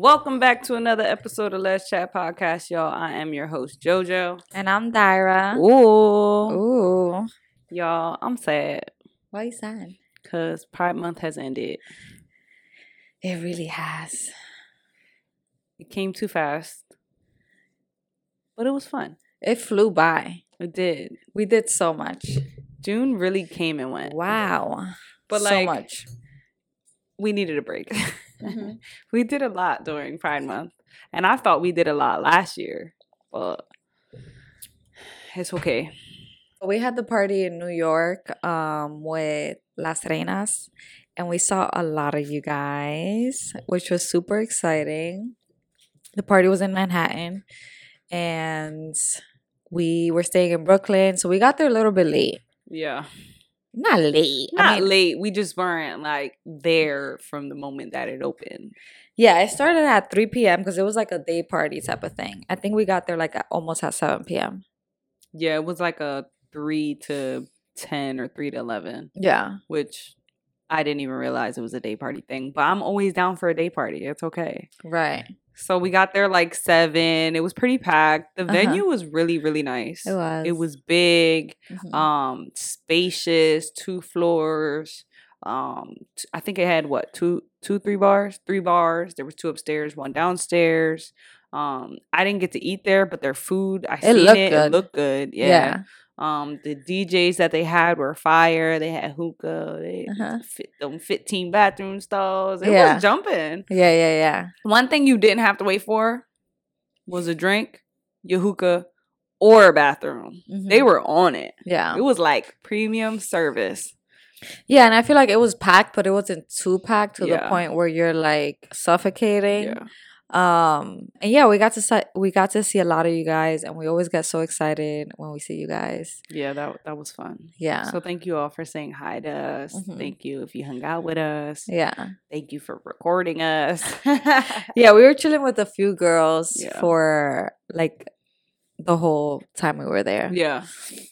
Welcome back to another episode of Les Chat Podcast, y'all. I am your host, JoJo. And I'm Dyra. Ooh. Ooh. Y'all, I'm sad Why you sad? because Pride Month has ended. It really has. It came too fast, but it was fun. It flew by. It did. We did so much. June really came and went. Wow. But so much. we needed a break. Mhm. we did a lot during Pride Month, and I thought we did a lot last year, but it's okay. We had the party in New York um, with Las Reinas, and we saw a lot of you guys, which was super exciting. The party was in Manhattan, and we were staying in Brooklyn, so we got there a little bit late. Yeah. Not late. Not I mean, late. We just weren't like there from the moment that it opened. yeah, it started at 3 p.m. because it was like a day party type of thing. I think we got there like at, almost at 7 p.m. Yeah, it was like a three to ten or three to eleven, Yeah. which I didn't even realize it was a day party thing. But I'm always down for a day party. It's okay. Right. So we got there like seven. It was pretty packed. The Uh-huh. venue was really, really nice. It was. It was big, Mhm. um, spacious, two floors. Um, t- I think it had what two, two, three bars, three bars. There was two upstairs, one downstairs. Um, I didn't get to eat there, but their food, I seen looked it. good. It looked good. Yeah. yeah. Um, the DJs that they had were fire. They had hookah. They Uh-huh. fit them fifteen bathroom stalls. It Yeah. was jumping. Yeah, yeah, yeah. One thing you didn't have to wait for was a drink, your hookah, or a bathroom. They Mhm. were on it. Yeah. It was like premium service. Yeah, and I feel like it was packed, but it wasn't too packed to the point where you're like suffocating. Yeah. Um, and yeah, we got to si- we got to see a lot of you guys, and we always get so excited when we see you guys. Yeah, that that was fun. Yeah. So thank you all for saying hi to us. Mhm. Thank you if you hung out with us. yeah. Thank you for recording us. Yeah, we were chilling with a few girls Yeah. for like the whole time we were there. yeah.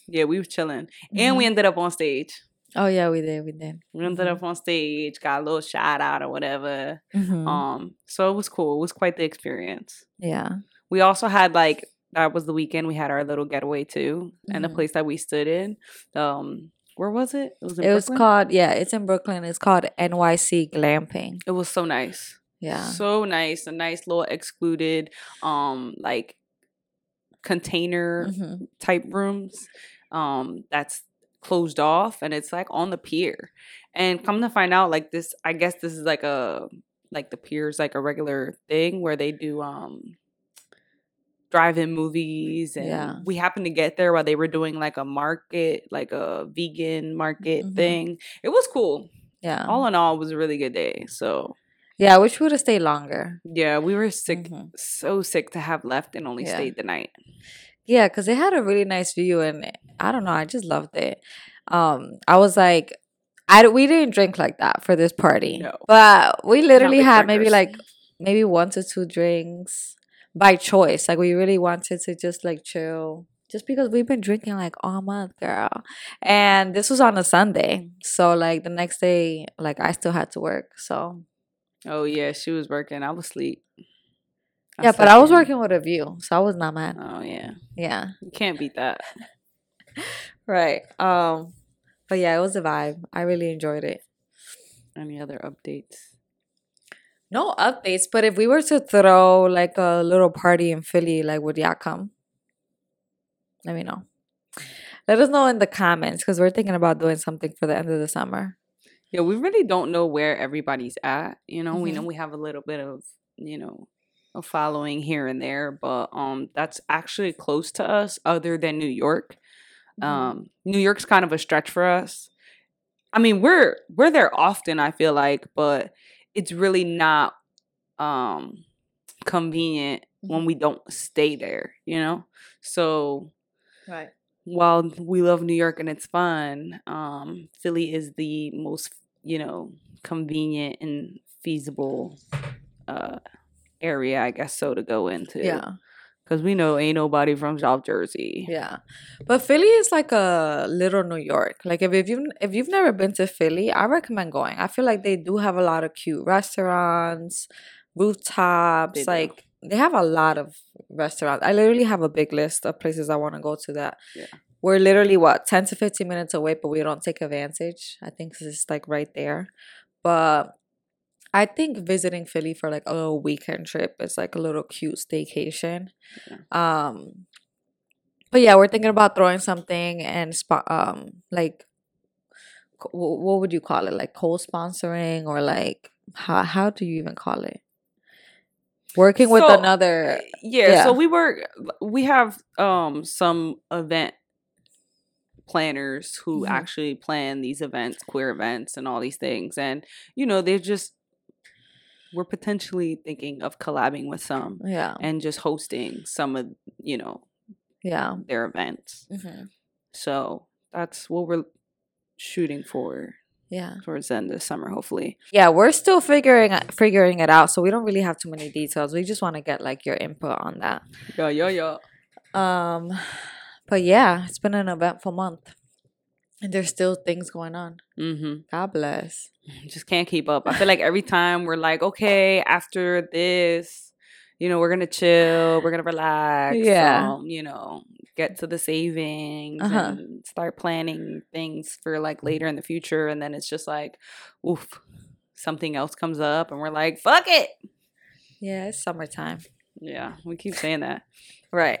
Yeah, we were chilling. And we Mhm. ended up on stage. Oh yeah, we did. We did. We ended Mhm. up on stage, got a little shout out or whatever. Mhm. Um, so it was cool. It was quite the experience. yeah. We also had like that was the weekend we had our little getaway too, and the Mhm. place that we stood in. Um, where was it? It was. In It was called yeah, it's in Brooklyn. It's called NYC Glamping. It was so nice. Yeah. So nice. A nice little excluded, um, like container Mhm. type rooms. Um, that's closed off, and it's like on the pier. And come to find out, like this, I guess this is like a like the pier is like a regular thing where they do um drive-in movies and Yeah. we happened to get there while they were doing like a market like a vegan market Mhm. thing it was cool Yeah. all in all it was a really good day so yeah, I wish we would have stayed longer. yeah we were sick Mhm. so sick to have left and only Yeah. stayed the night Yeah, because it had a really nice view, and I don't know, I just loved it. Um, I was like, I we didn't drink like that for this party, No. but we literally had maybe like maybe one to two drinks by choice. Like we really wanted to just like chill, just because we've been drinking like all month, girl. And this was on a Sunday, so like the next day, like I still had to work. So oh yeah she was working i was asleep yeah, but I was working with a view, so I was not mad. oh yeah Yeah. you can't beat that Right. Um but yeah, it was a vibe. I really enjoyed it. any other updates No updates, but if we were to throw like a little party in Philly, like would y'all come? Let me know. Let us know in the comments because we're thinking about doing something for the end of the summer. Yeah, we really don't know where everybody's at. You know, we Mhm. know we have a little bit of, you know, a following here and there, but um that's actually close to us other than New York. Um New York's kind of a stretch for us. I mean, we're we're there often, I feel like, but it's really not um convenient when we don't stay there, you know? So right. while we love New York and it's fun, um, Philly is the most, you know, convenient and feasible uh area, I guess so, to go into. Yeah. Because we know ain't nobody from South Jersey. Yeah. But Philly is like a little New York. Like if, if you if you've never been to Philly, I recommend going. I feel like they do have a lot of cute restaurants, rooftops. They do. like they have a lot of restaurants. I literally have a big list of places I want to go to. That Yeah. we're literally what ten to fifteen minutes away, but we don't take advantage. I think it's like right there, but. I think visiting Philly for like a little weekend trip is like a little cute staycation. Um, but yeah, we're thinking about throwing something and spot um like co- what would you call it? Like co-sponsoring or like how how do you even call it? Working with So, another yeah, Yeah. so we were we have um some event planners who Mhm. actually plan these events queer events and all these things and you know they're just we're potentially thinking of collabing with some yeah. and just hosting some of you know yeah. their events. Hmm so that's what we're shooting for yeah. towards the end of the summer hopefully. Yeah we're still figuring figuring it out so we don't really have too many details. We just want to get like your input on that. Yeah yeah yeah. Um but yeah it's been an eventful month and there's still things going on mm-hmm god bless just can't keep up. I feel like every time we're like, okay, after this, you know, we're gonna chill, we're gonna relax, Yeah. um, you know, get to the savings Uh-huh. and start planning things for like later in the future, and then it's just like, oof, something else comes up, and we're like, fuck it. yeah it's summertime Yeah, we keep saying that. right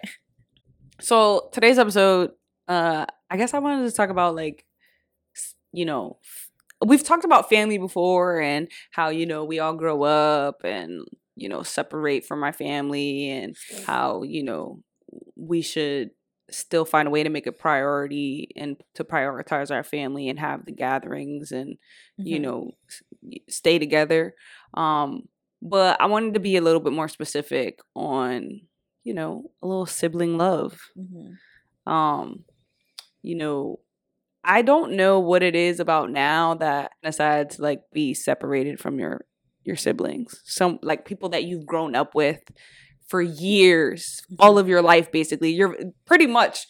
So today's episode, uh, I guess I wanted to talk about like, you know, we've talked about family before and how you know we all grow up and you know separate from our family and how you know we should still find a way to make a priority and to prioritize our family and have the gatherings and you Mhm. know stay together um but i wanted to be a little bit more specific on you know a little sibling love Mhm. um you know i don't know what it is about now that decide to like be separated from your your siblings some like people that you've grown up with for years all of your life basically. You're pretty much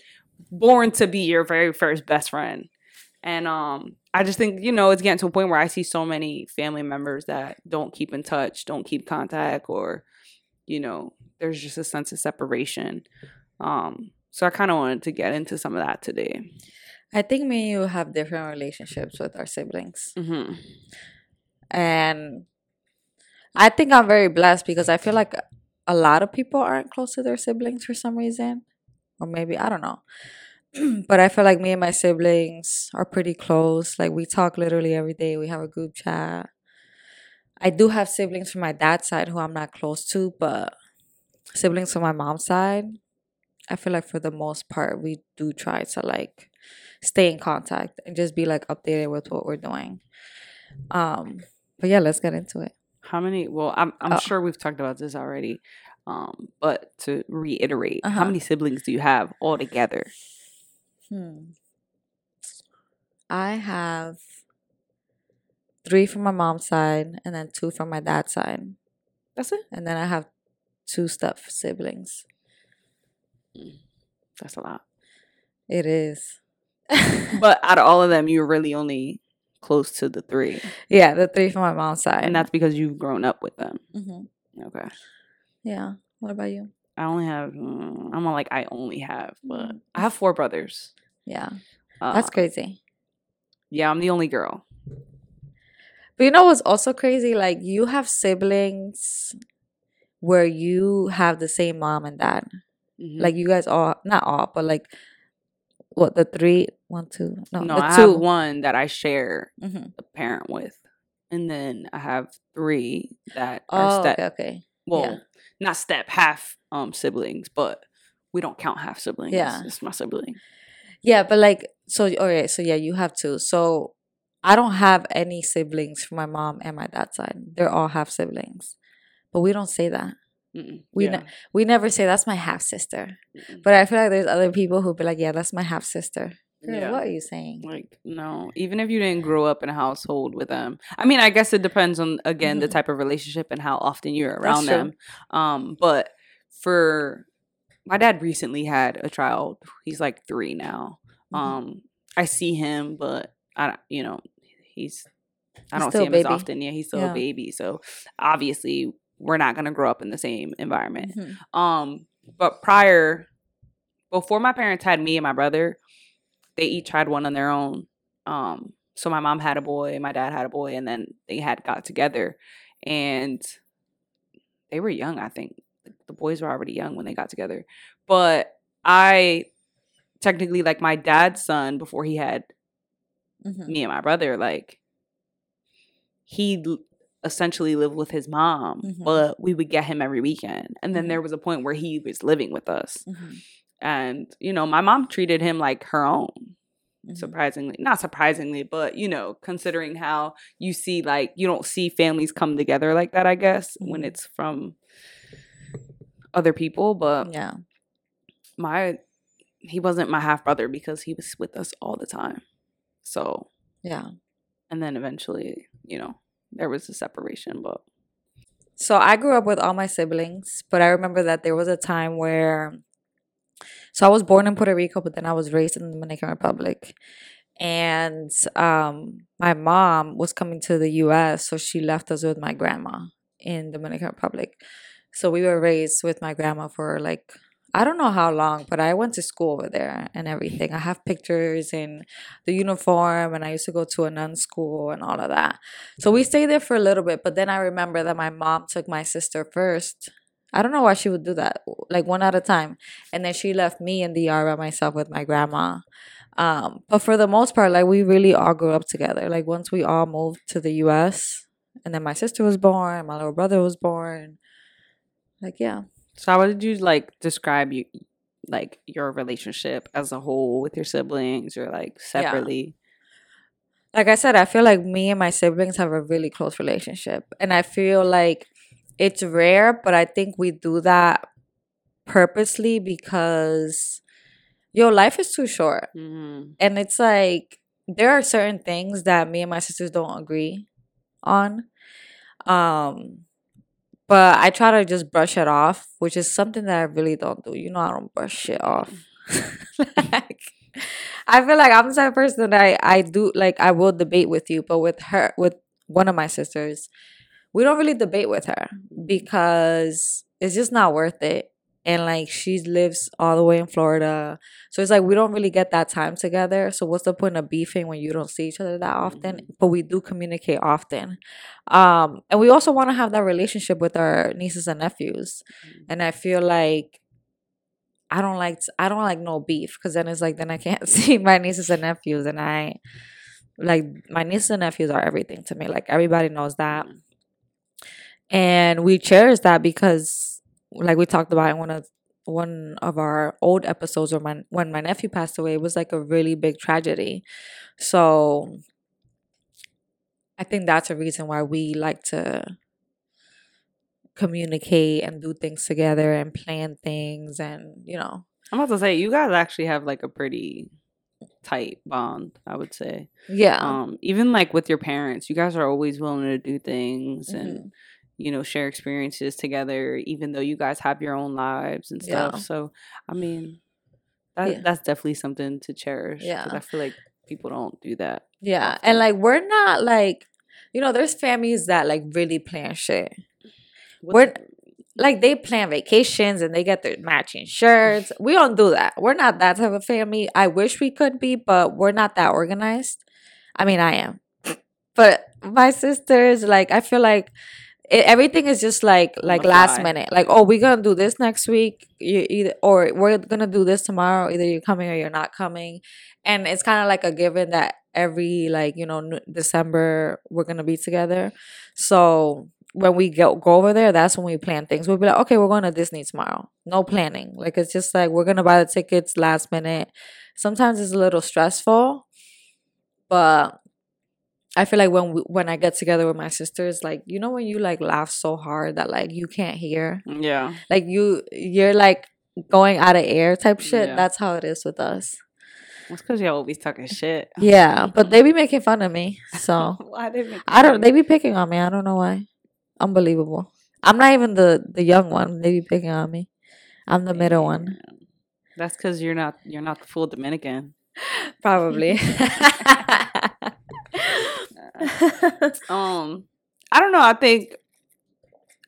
born to be your very first best friend. And um i just think you know it's getting to a point where i see so many family members that don't keep in touch don't keep contact or you know there's just a sense of separation. Um so i kind of wanted to get into some of that today I think me and you have different relationships with our siblings. mm-hmm. And I think I'm very blessed because I feel like a lot of people aren't close to their siblings for some reason. Or maybe, I don't know. but I feel like me and my siblings are pretty close. Like we talk literally every day. We have a group chat. I do have siblings from my dad's side who I'm not close to, but siblings from my mom's side, I feel like for the most part we do try to like stay in contact and just be like updated with what we're doing. Um, but yeah, let's get into it. how many well i'm, I'm Oh. sure we've talked about this already um but to reiterate how Uh-huh. many siblings do you have all together Hmm. I have three from my mom's side and then two from my dad's side. that's it And then I have two step siblings. That's a lot It is. but out of all of them you're really only close to the three yeah, the three from my mom's side. and that's because you've grown up with them hmm okay Yeah. What about you? i only have mm, i'm not like i only have but Mm. i have four brothers Yeah. uh, That's crazy. yeah i'm the only girl But you know what's also crazy? Like you have siblings where you have the same mom and dad. Mhm. Like you guys all not all, but like what the three one, two, no, no the i two. have one that i share Mhm. a parent with and then i have three that are Oh, step okay, okay. well Yeah. not step half um siblings but we don't count half siblings Yeah. it's my sibling Yeah, but like so okay, so yeah, you have two. So I don't have any siblings from my mom and my dad's side. They're all half siblings. But we don't say that. Mm-mm. We yeah. ne- we never say that's my half sister. Mm-mm. But I feel like there's other people who be like, yeah, that's my half sister. Yeah. what are you saying? like no even if you didn't grow up in a household with them i mean i guess it depends on again the Mhm. type of relationship and how often you're around them um but for my dad recently had a child he's like three now Mhm. um i see him but i don't you know he's i He's don't see him as often yeah he's still Yeah. a baby so obviously we're not gonna grow up in the same environment. Mhm. Um, but prior, before my parents had me and my brother, they each had one on their own. Um, so my mom had a boy, my dad had a boy, and then they had got together, and they were young. I think the boys were already young when they got together, but I technically like my dad's son before he had Mhm. me and my brother like he essentially lived with his mom Mhm. but we would get him every weekend and then Mhm. there was a point where he was living with us Mhm. and you know my mom treated him like her own Mhm. surprisingly not surprisingly but you know considering how you see like you don't see families come together like that i guess when Mhm. it's from other people but Yeah. my he wasn't my half brother because he was with us all the time so Yeah. and then eventually you know there was a separation but So I grew up with all my siblings, but I remember that there was a time where so I was born in Puerto Rico, but then I was raised in the Dominican Republic. And um my mom was coming to the US, so she left us with my grandma in Dominican Republic. So we were raised with my grandma for like I don't know how long, but I went to school over there and everything. I have pictures in the uniform and I used to go to a nun school and all of that. So we stayed there for a little bit, but then I remember that my mom took my sister first. I don't know why she would do that, like one at a time. And then she left me in the yard by myself with my grandma. Um, but for the most part, like we really all grew up together. Like once we all moved to the US and then my sister was born, my little brother was born. Like, yeah. So how did you like describe you like your relationship as a whole with your siblings or like separately like I said, I feel like me and my siblings have a really close relationship. And I feel like it's rare, but I think we do that purposely because yo, life is too short. Mhm. And it's like there are certain things that me and my sisters don't agree on. Um but I try to just brush it off, which is something that I really don't do. You know, I don't brush shit off. Mm. like, I feel like I'm the type of person that I, I do like I will debate with you, but with her with one of my sisters, we don't really debate with her mm. because it's just not worth it. And like she lives all the way in Florida. So it's like we don't really get that time together. So what's the point of beefing when you don't see each other that often? Mm-hmm. But we do communicate often. Um and we also want to have that relationship with our nieces and nephews. Mm-hmm. And I feel like I don't like I don't like no beef because then it's like then I can't see my nieces and nephews and I like my nieces and nephews are everything to me. Like everybody knows that. Mm-hmm. And we cherish that because like we talked about in one of one of our old episodes or my when my nephew passed away it was like a really big tragedy. So I think that's a reason why we like to communicate and do things together and plan things and you know i'm about to say you guys actually have like a pretty tight bond i would say yeah um even like with your parents you guys are always willing to do things and Mhm. You know share experiences together even though you guys have your own lives and stuff Yeah. so i mean that, Yeah. that's definitely something to cherish Yeah. i feel like people don't do that yeah often. and like we're not like you know there's families that like really plan shit We're- like they plan vacations and they get their matching shirts we don't do that we're not that type of family i wish we could be but we're not that organized i mean i am but my sisters like i feel like it, everything is just like like the last fly. minute. Like oh we're gonna do this next week. You either or we're gonna do this tomorrow. Either you're coming or you're not coming. And it's kind of like a given that every like you know n- december we're gonna be together. So when we go go over there that's when we plan things. We'll be like okay we're going to disney tomorrow. No planning. Like it's just like we're gonna buy the tickets last minute. Sometimes it's a little stressful but I feel like when we, when I get together with my sisters, like you know when you like laugh so hard that like you can't hear, yeah like you you're like going out of air type shit. Yeah. That's how it is with us. it's because you're always talking shit Yeah, but they be making fun of me, so why they make I don't. They be picking on me. I don't know why. Unbelievable. I'm not even the the young one. They be picking on me. I'm the middle one, that's because you're not you're not the full dominican probably. um i don't know i think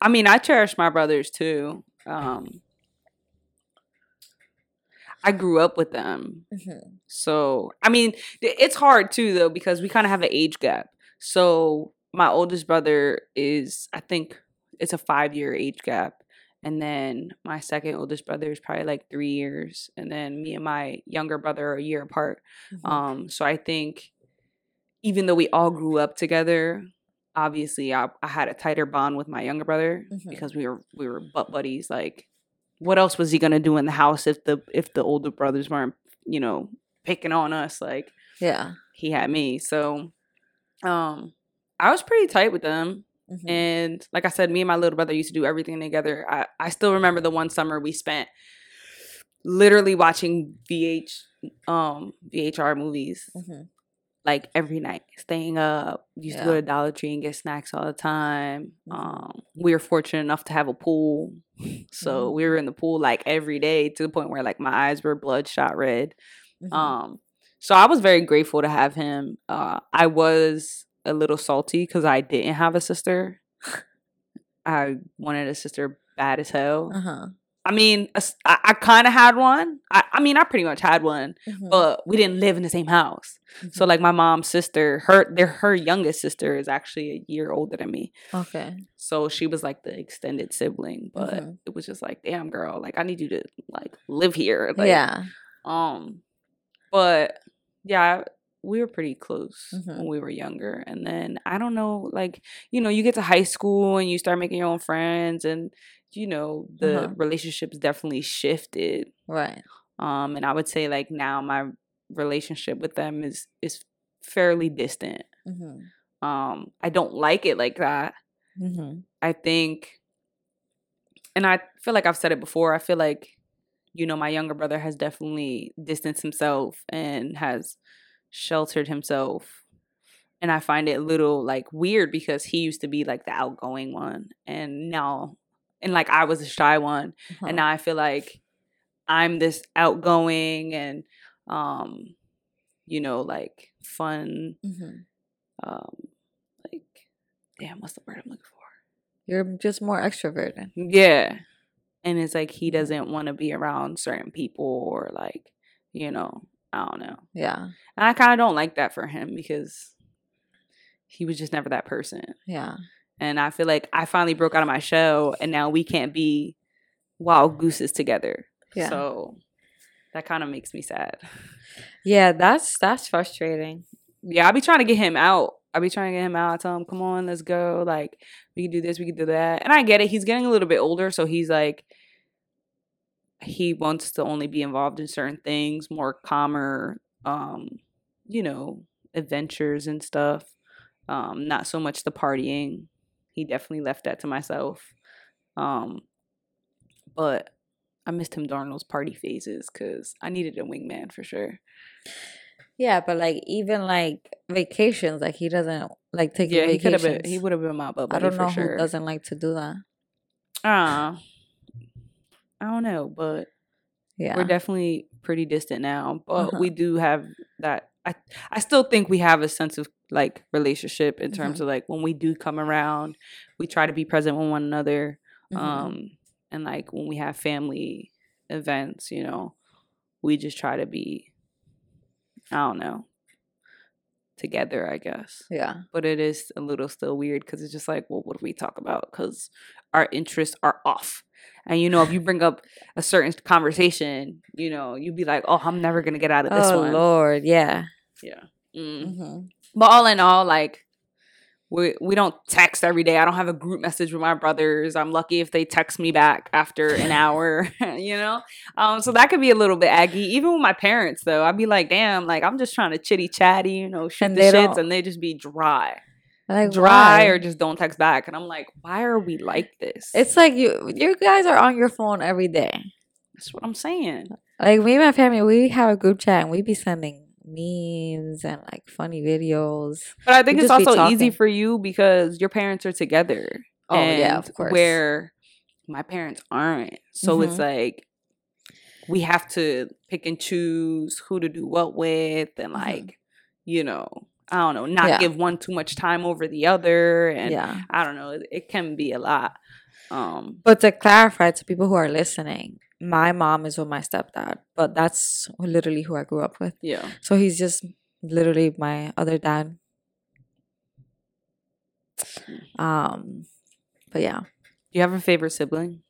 I mean, I cherish my brothers too. Um, I grew up with them. Mhm. So, I mean, it's hard too though because we kind of have an age gap. So, my oldest brother is I think it's a 5-year age gap. And then my second oldest brother is probably like 3 years and then me and my younger brother are a year apart. Mhm. Um so I think even though we all grew up together, obviously I, I had a tighter bond with my younger brother Mhm. because we were we were butt buddies like what else was he going to do in the house if the if the older brothers weren't, you know, picking on us like yeah. he had me. So um I was pretty tight with them Mhm. and like I said me and my little brother used to do everything together. I I still remember the one summer we spent literally watching VH um VHS movies Mhm. Like every night, staying up. Used to go to Dollar Tree and get snacks all the time. Mhm. Um, we were fortunate enough to have a pool, so Mhm. we were in the pool like every day to the point where like my eyes were bloodshot red. Mhm. Um, so I was very grateful to have him. Uh, I was a little salty because I didn't have a sister. I wanted a sister bad as hell. uh-huh. I mean, I kind of had one. I, I mean, I pretty much had one, Mhm. but we didn't live in the same house. So Mhm. like my mom's sister, her their her youngest sister is actually a year older than me. okay. So she was like the extended sibling, but Mhm. it was just like, damn girl, like I need you to like live here. Like, yeah. Um but yeah, we were pretty close Mhm. when we were younger. And then I don't know, like, you know, you get to high school and you start making your own friends and you know, the Uh-huh. relationships definitely shifted. Right. Um and I would say like now my relationship with them is is fairly distant. Mhm. Um I don't like it like that. Mhm. I think and I feel like I've said it before. I feel like you know my younger brother has definitely distanced himself and has sheltered himself. And I find it a little like weird because he used to be like the outgoing one and now and like I was a shy one Uh-huh. and now I feel like I'm this outgoing and um you know like fun Mhm. um like damn what's the word I'm looking for You're just more extroverted. yeah and it's like he Mhm. doesn't want to be around certain people or like you know I don't know Yeah. and I kind of don't like that for him because he was just never that person Yeah. And I feel like I finally broke out of my shell and now we can't be wild gooses together Yeah. so that kind of makes me sad Yeah, that's that's frustrating. yeah, I'll be trying to get him out. I'll be trying to get him out. I tell him, come on, let's go. Like, we can do this, we can do that. And I get it. He's getting a little bit older, so he's like, he wants to only be involved in certain things, more calmer, um, you know, adventures and stuff. Um, not so much the partying. He definitely left that to myself. Um, but I missed him during those party phases because I needed a wingman for sure. Yeah, but like even like vacations, like he doesn't like taking Yeah, he could have vacations. been. He would have been my butt I don't know sure. who doesn't like to do that. Uh, I don't know, but Yeah. we're definitely pretty distant now. But Uh-huh. we do have that. I I still think we have a sense of like relationship in terms Mhm. of like when we do come around, we try to be present with one another. Mhm. Um, and like when we have family events, you know, we just try to be. I don't know. Together, I guess yeah. but it is a little still weird because it's just like, well, what do we talk about? Because our interests are off. And you know, if you bring up a certain conversation, you know, you'd be like, oh, I'm never gonna get out of this oh one. Lord, yeah. Yeah. Mm. hmm But all in all, like, we we don't text every day. I don't have a group message with my brothers. I'm lucky if they text me back after an hour, you know. Um, so that could be a little bit aggy. Even with my parents, though, I'd be like, damn, like I'm just trying to chitty chatty, you know, shoot And the they shits, don't- and they just be dry Like dry why? or just don't text back. And I'm like, why are we like this? It's like you you guys are on your phone every day. that's what I'm saying. Like me and my family, we have a group chat and we be sending memes and like funny videos. But I think We it's also easy for you because your parents are together. Oh yeah, of course. Where my parents aren't. So it's Mhm. like we have to pick and choose who to do what with and Mhm. like, you know, I don't know, not Yeah. give one too much time over the other, and yeah. I don't know, it, it can be a lot. Um, But to clarify to people who are listening, my mom is with my stepdad, but that's literally who I grew up with. yeah. So he's just literally my other dad. Um, but yeah, Do you have a favorite sibling?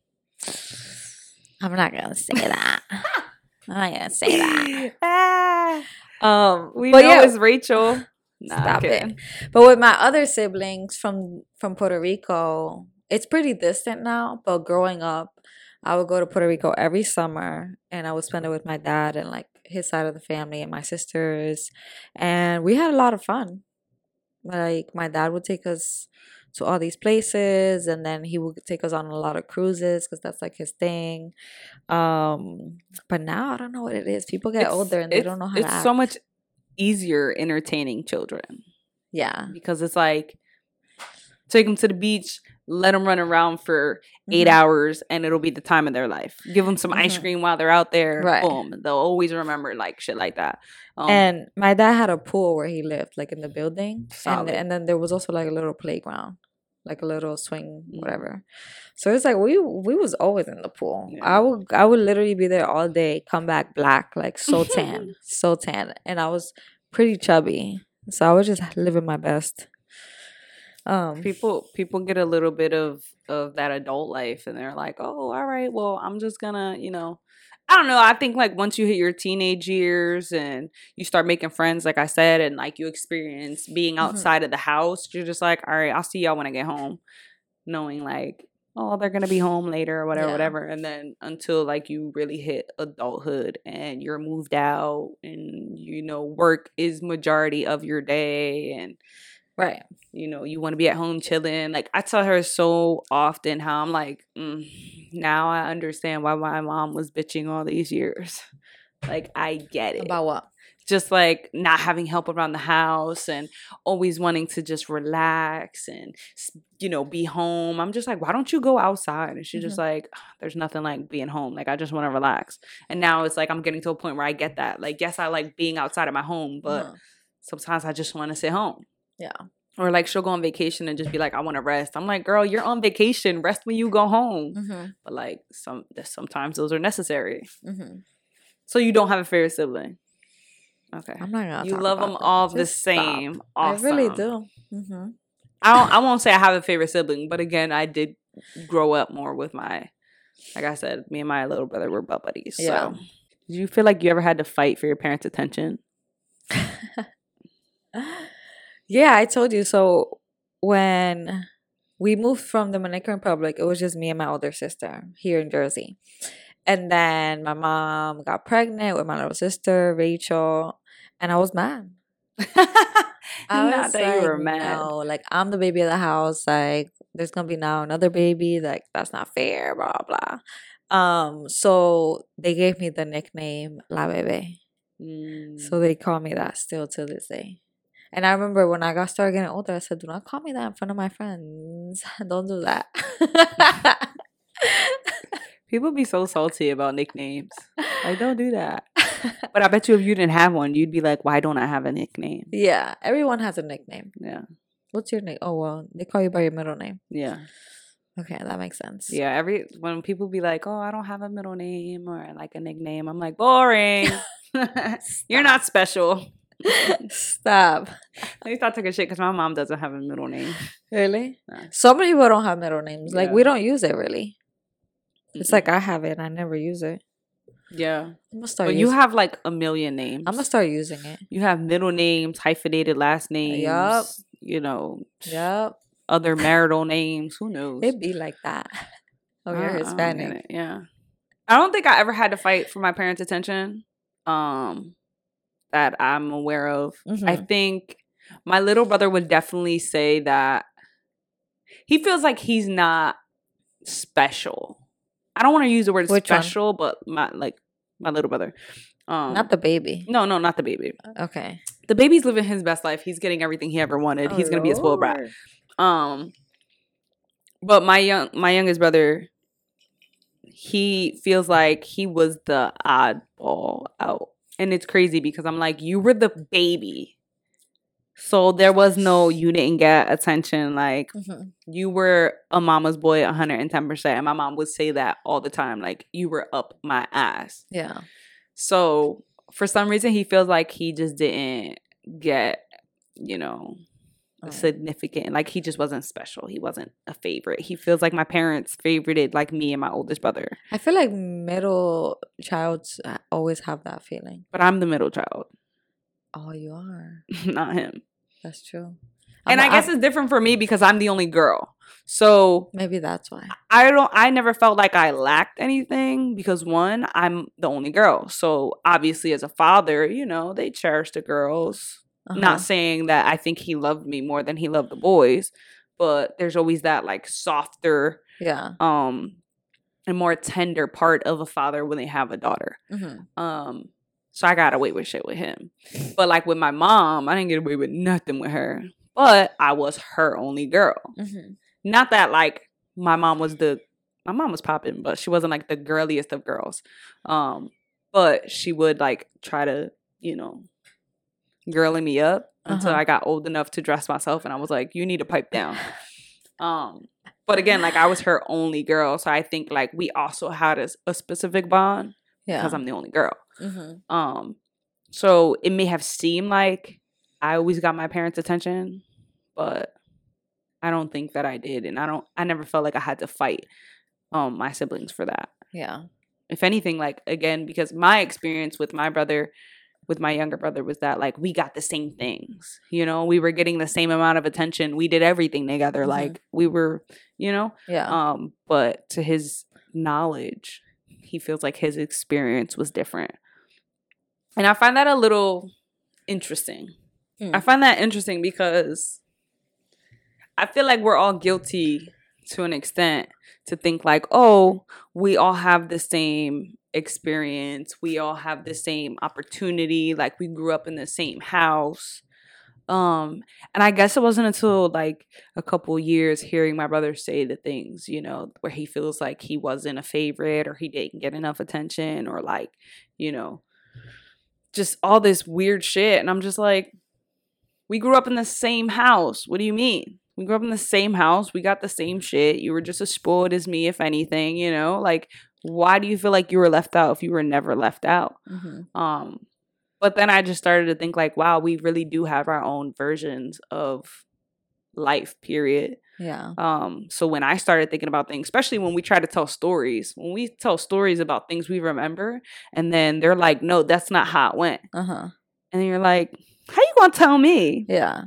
I'm not gonna say that. I'm not gonna say that. ah, Um, we but know yeah, it's Rachel. Nah, Stop it. But with my other siblings from from Puerto Rico, it's pretty distant now. But growing up, I would go to Puerto Rico every summer, and I would spend it with my dad and like his side of the family and my sisters, and we had a lot of fun. Like my dad would take us to all these places, and then he would take us on a lot of cruises because that's like his thing. Um, but now I don't know what it is. People get It's- older and they don't know how It's so much easier entertaining children yeah. because it's like take them to the beach, let them run around for 8 Mhm. hours, and it'll be the time of their life. Give them some ice Mhm. cream while they're out there. Right. Boom, they'll always remember like shit like that. Um, and my dad had a pool where he lived, like in the building, and Solid. and then there was also like a little playground, like a little swing, Mm. whatever. So it's like we we was always in the pool. Yeah. I would I would literally be there all day, come back black, like so tan, so tan, and I was pretty chubby, so I was just living my best. Um, people people get a little bit of of that adult life and they're like oh all right well i'm just gonna you know i don't know i think like once you hit your teenage years and you start making friends like i said and like you experience being Mhm. outside of the house you're just like all right i'll see y'all when i get home knowing like oh they're gonna be home later or whatever Yeah. whatever and then until like you really hit adulthood and you're moved out and you know work is majority of your day and right. you know, you want to be at home chilling. Like I tell her so often how I'm like, mm, now I understand why my mom was bitching all these years. Like I get it. About what? just like not having help around the house and always wanting to just relax and you know be home. I'm just like, why don't you go outside? And she's just like, "Ah, there's nothing like being home. Like I just want to relax. And now it's like I'm getting to a point where I get that. Like yes, I like being outside of my home, but Uh-huh. sometimes I just want to sit home. Yeah. Or like she'll go on vacation and just be like, I want to rest. I'm like, girl, you're on vacation. Rest when you go home. Mm-hmm. But like some sometimes those are necessary. Mm-hmm. So you don't have a favorite sibling. Okay. I'm not gonna. You love them all the Just stop. same. Awesome. I really do. Mm-hmm. I don't, I won't say I have a favorite sibling, but again, I did grow up more with my, like I said, me and my little brother were butt buddies. Yeah. So, did you feel like you ever had to fight for your parents' attention? Yeah, I told you. So when we moved from the Dominican Republic, it was just me and my older sister here in Jersey. And then my mom got pregnant with my little sister, Rachel, and I was mad. I Not was that you were like, mad. No, like I'm the baby of the house. Like there's gonna be now another baby. Like that's not fair. Blah blah. Um. So they gave me the nickname La Bebe. Mm. So they call me that still to this day. And I remember when I got started getting older, I said, "Do not call me that in front of my friends. Don't do that." People be so salty about nicknames. Like, don't do that. But I bet you if you didn't have one, you'd be like, why don't I have a nickname? yeah, everyone has a nickname. Yeah. What's your name? Oh well, they call you by your middle name. Yeah. Okay, that makes sense. Yeah. Every, when people be like, oh, I don't have a middle name or like a nickname, I'm like, boring. You're not special. Stop. At least I took a shit because my mom doesn't have a middle name. Really? No. Some people don't have middle names. Like Yeah. we don't use it really. It's Mm-mm. like I have it. I never use it. yeah. I'm gonna start. But you have like a million names. I'm gonna start using it. You have middle names, hyphenated last names. Yup. You know, Yep. other marital names. Who knows? It'd be like that. Oh, you're I Hispanic. Yeah. I don't think I ever had to fight for my parents' attention. Um, that I'm aware of. I Mhm. think my little brother would definitely say that he feels like he's not special. I don't want to use the word Which one? special, but my like my little brother. Um, Not the baby. no, no, not the baby. Okay. The baby's living his best life. He's getting everything he ever wanted. He's gonna be a spoiled brat. Um, but my young my youngest brother, he feels like he was the oddball out, and it's crazy because I'm like, you were the baby, So there was no you didn't get attention. Like Mhm. you were a mama's boy 110%. And my mom would say that all the time. Like you were up my ass. Yeah. So for some reason he feels like he just didn't get, you know, Oh. significant. Like he just wasn't special. He wasn't a favorite. He feels like my parents favorited like me and my oldest brother. I feel like middle childs uh, always have that feeling. But I'm the middle child, Oh, you are. not him. That's true. and I'm- I guess I'm- it's different for me because I'm the only girl. So maybe that's why. I don't I never felt like I lacked anything because one, I'm the only girl. So obviously as a father, you know, they cherish the girls. Uh-huh. Not saying that I think he loved me more than he loved the boys, but there's always that like softer Yeah. um and more tender part of a father when they have a daughter. hmm Um so I got away with shit with him. But like with my mom, I didn't get away with nothing with her. But I was her only girl hmm not that like my mom was the my mom was popping, but she wasn't like the girliest of girls. Um, but she would like try to, you know, girling me up until Uh-huh. I got old enough to dress myself, and I was like, "You need to pipe down." um, but again, like I was her only girl, so I think like we also had a, a specific bond Yeah. because I'm the only girl. hmm Um, so it may have seemed like I always got my parents' attention, but I don't think that I did, and I don't. I never felt like I had to fight um my siblings for that. Yeah. If anything, like again, because my experience with my brother, with my younger brother, was that like we got the same things. You know, we were getting the same amount of attention. We did everything together. Mhm. Like we were, you know. Yeah. Um, but to his knowledge, he feels like his experience was different. And I find that a little interesting. Hmm. I find that interesting because I feel like we're all guilty to an extent to think like, oh, we all have the same experience. We all have the same opportunity. Like we grew up in the same house. Um, and I guess it wasn't until like a couple years hearing my brother say the things, you know, where he feels like he wasn't a favorite or he didn't get enough attention or like, you know, just all this weird shit. And I'm just like, we grew up in the same house. What do you mean? We grew up in the same house. We got the same shit. You were just as spoiled as me, if anything, you know? Like, why do you feel like you were left out if you were never left out? hmm Um, but then I just started to think like, wow, we really do have our own versions of life, period. Yeah. Um, so when I started thinking about things, especially when we try to tell stories, when we tell stories about things we remember, and then they're like, no, that's not how it went. Uh huh. And then you're like, how you gonna tell me? Yeah.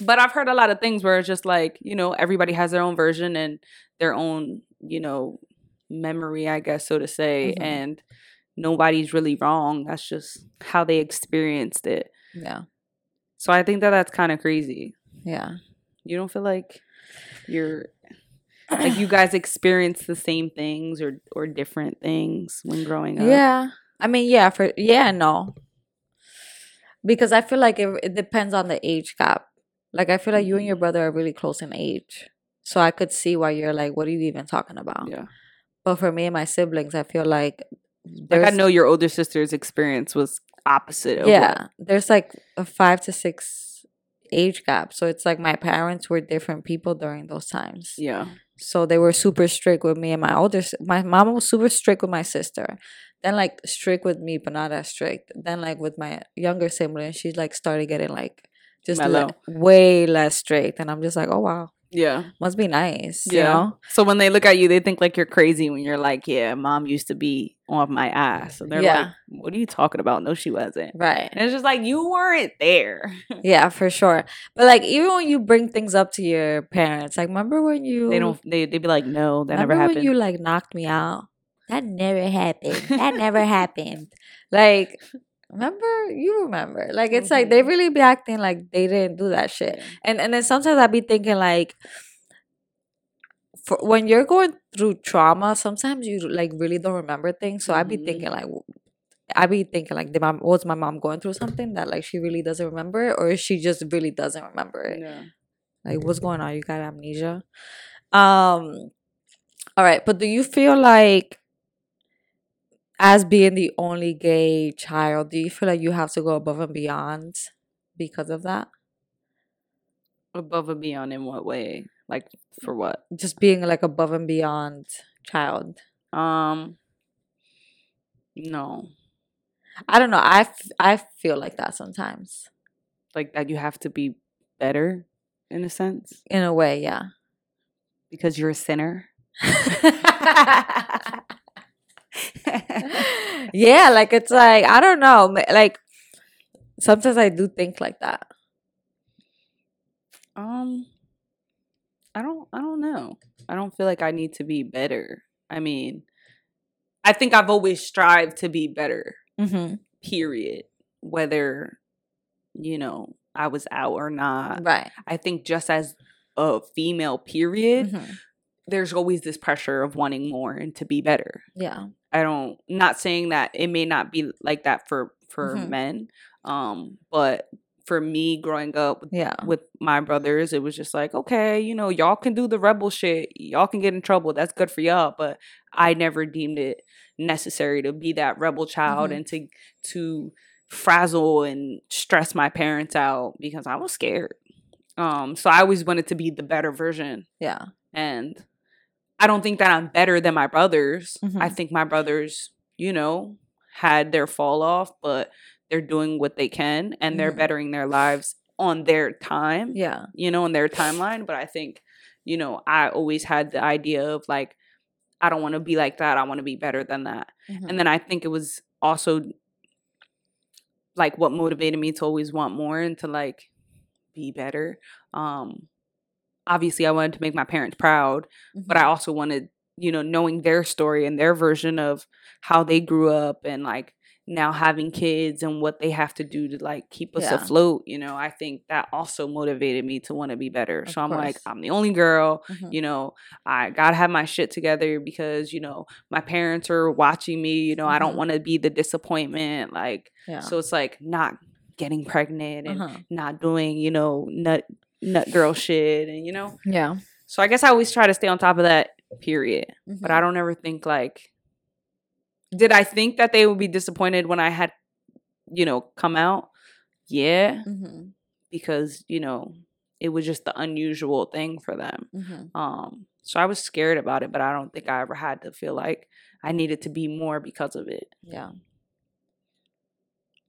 But I've heard a lot of things where it's just like, you know, everybody has their own version and their own, you know, memory, I guess, so to say. Mhm. And nobody's really wrong. That's just how they experienced it. Yeah. So I think that that's kind of crazy. Yeah. You don't feel like you're like you guys experience the same things or or different things when growing up. Yeah. I mean, yeah, for yeah, no. Because I feel like it, it depends on the age gap. Like I feel like you and your Mm-hmm. brother are really close in age. So I could see why you're like, what are you even talking about? Yeah. But for me and my siblings, I feel like Like I know your older sister's experience was opposite of yeah, what- there's like a five to six age gap. So it's like my parents were different people during those times. yeah. So they were super strict with me and my older. My mom was super strict with my sister. Then like strict with me, but not as strict. Then like with my younger sibling, she like started getting like just le- way less strict, and I'm just like, oh wow, Yeah. must be nice, you Yeah. know? So when they look at you, they think like you're crazy when you're like, yeah, mom used to be on my ass. And they're Yeah. like, what are you talking about? No, she wasn't. Right. And it's just like, you weren't there. Yeah, for sure. But like even when you bring things up to your parents, like remember when you they don't, they, they'd be like, no, that never happened. when you like knocked me out? That never happened. That never happened. Like remember you remember. Like it's like they Mhm. really be acting like they didn't do that shit. Yeah. And and then sometimes I'd be thinking like for when you're going through trauma, sometimes you like really don't remember things. So I'd be Mhm. thinking like I be thinking like did my was my mom going through something that like she really doesn't remember it, or she just really doesn't remember it? Yeah. Like what's going on? You got amnesia? Um all right, but do you feel like as being the only gay child, do you feel like you have to go above and beyond because of that? Above and beyond in what way? Like for what? Just being like above and beyond child. Um no. I don't know. I, f- I feel like that sometimes. Like that you have to be better in a sense In a way, yeah. because you're a sinner. yeah, like it's like I don't know, like sometimes I do think like that. Um I don't I don't know. I don't feel like I need to be better. I mean, I think I've always strived to be better. Mm-hmm. Period. Whether you know, I was out or not. Right. I think just as a female period, Mhm. there's always this pressure of wanting more and to be better. Yeah. I don't not saying that it may not be like that for for Mhm. men. Um, but for me growing up Yeah. with my brothers, it was just like, okay, you know, y'all can do the rebel shit. Y'all can get in trouble. That's good for y'all. But I never deemed it necessary to be that rebel child Mhm. and to to frazzle and stress my parents out because I was scared. Um, so I always wanted to be the better version. Yeah. And I don't think that I'm better than my brothers. I Mhm. think my brothers, you know, had their fall off, but they're doing what they can and they're Mhm. bettering their lives on their time, Yeah. you know, on their timeline. But I think, you know, I always had the idea of like, I don't want to be like that. I want to be better than that. Mhm. And then I think it was also like what motivated me to always want more and to like be better. Um obviously I wanted to make my parents proud, but I Mhm. also wanted, you know, knowing their story and their version of how they grew up and like now having kids and what they have to do to like keep us Yeah. afloat, you know, I think that also motivated me to want to be better. Of so I'm like. I'm the only girl, Mhm. you know, I got to have my shit together because, you know, my parents are watching me, you know, I don't Mhm. want to be the disappointment like yeah. so it's like not getting pregnant and uh-huh. not doing, you know, nut nut girl shit and you know. Yeah. So I guess I always try to stay on top of that period. But Mhm. I don't ever think like did I think that they would be disappointed when I had you know come out? Yeah, Mhm. because, you know, it was just the unusual thing for them. Mhm. Um so I was scared about it, but I don't think I ever had to feel like I needed to be more because of it. Yeah.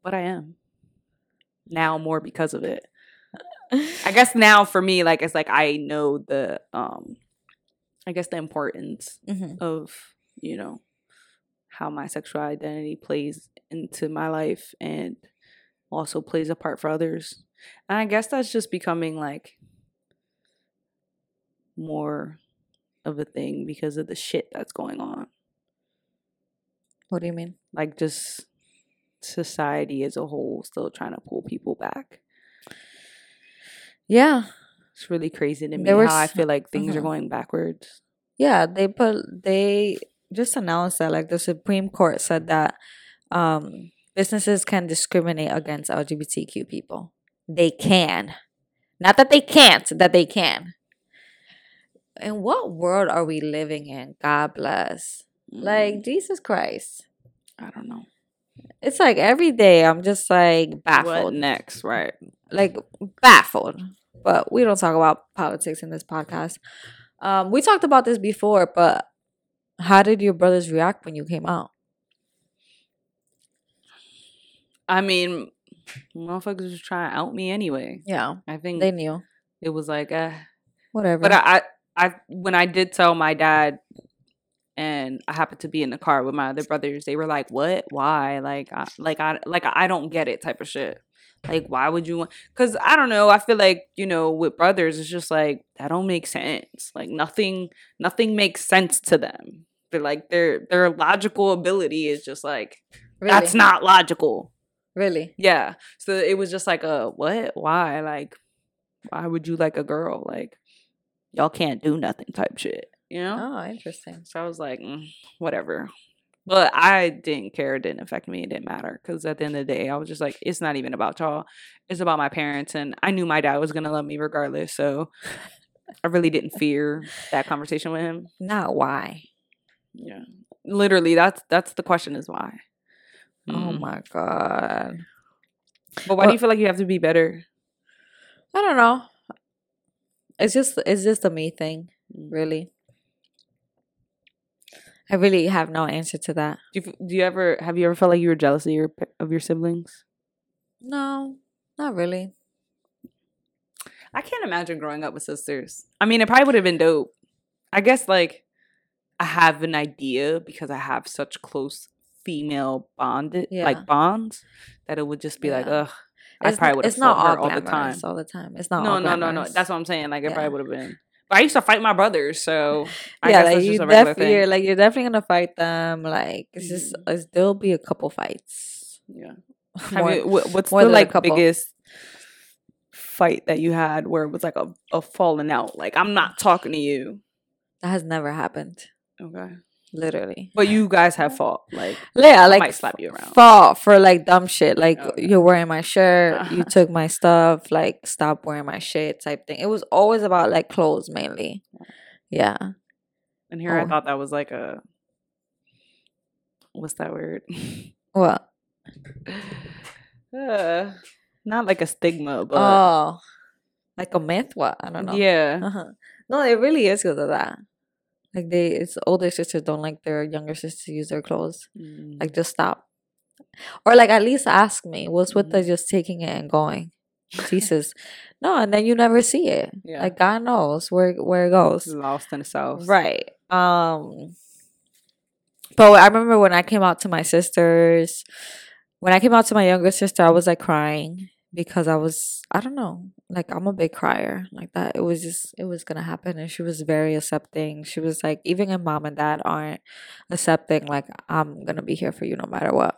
But I am. Now more because of it. I guess now for me, like it's like I know the um I guess the importance Mhm. of, you know, how my sexual identity plays into my life and also plays a part for others. And I guess that's just becoming like more of a thing because of the shit that's going on. What do you mean? Like just society as a whole still trying to pull people back. Yeah. It's really crazy to me There how I feel like things are Mhm. going backwards. Yeah, they put they just announced that like the Supreme Court said that um businesses can discriminate against LGBTQ people. They can. Not that they can't, that they can. In what world are we living in? God bless. Like Mm, Jesus Christ. I don't know. It's like every day I'm just like baffled. What next, right? like baffled. But we don't talk about politics in this podcast. Um, we talked about this before, but how did your brothers react when you came out? I mean, motherfuckers was trying to out me anyway. Yeah, I think they knew. it was like, uh, Whatever. but I, I, I, when I did tell my dad, and I happened to be in the car with my other brothers, they were like, "What? Why? Like, I, like I, like I don't get it." Type of shit. Like, why would you want? Because I don't know. I feel like you know, with brothers, it's just like that don't make sense. Like nothing, nothing makes sense to them. They're like their their logical ability is just like really? that's not logical. really. Yeah. So it was just like a what? Why? Like, why would you like a girl? Like, y'all can't do nothing type shit. You know? Oh, interesting. So I was like, mm, whatever. But I didn't care. It didn't affect me. It didn't matter. Because at the end of the day, I was just like, it's not even about y'all. It's about my parents. And I knew my dad was going to love me regardless. So I really didn't fear that conversation with him. Not why. Yeah. Literally, that's that's the question is why. Oh Mm. my god. But why do you feel like you have to be better? I don't know. It's just it's just a me thing, Mm. really. I really have no answer to that. Do you, do you ever have you ever felt like you were jealous of your of your siblings? No, not really. I can't imagine growing up with sisters. I mean, it probably would have been dope. I guess like I have an idea because I have such close female bonded Yeah. like bonds that it would just be like, Yeah. ugh. I It's, probably would have it's not all her all the time. glamorous all the time. It's not No, all no, no, no. glamorous. That's what I'm saying. Like it probably would have been. But I used to fight my brothers, so I yeah, guess like that's you just a regular def- thing. you're like you're definitely gonna fight them. Like it's just it's, there'll be a couple fights. yeah. More- you, what's more the like biggest fight that you had where it was like a, a falling out? Like I'm not talking to you. that has never happened. Okay. Literally. But you guys have fought. Like Yeah, I like might slap you around. fought for like dumb shit. Like Okay. you're wearing my shirt, you took my stuff, like stop wearing my shit type thing. It was always about like clothes mainly. Yeah. And here I Oh. thought that was like a what's that word? What? uh, not like a stigma, but oh. Like a myth? What? I don't know. yeah. Uh-huh. No, it really is because of that. Like they it's older sisters don't like their younger sisters to use their clothes. Mm. Like just stop. Or like at least ask me, what's with the just taking it and going? Jesus. no, and then you never see it. Yeah. Like God knows where where it goes. lost in itself. Right. Um but I remember when I came out to my sisters, when I came out to my younger sister, I was like crying because I was I don't know, like I'm a big crier. Like that it was just it was gonna happen and she was very accepting. She was like even if mom and dad aren't accepting, like I'm gonna be here for you no matter what.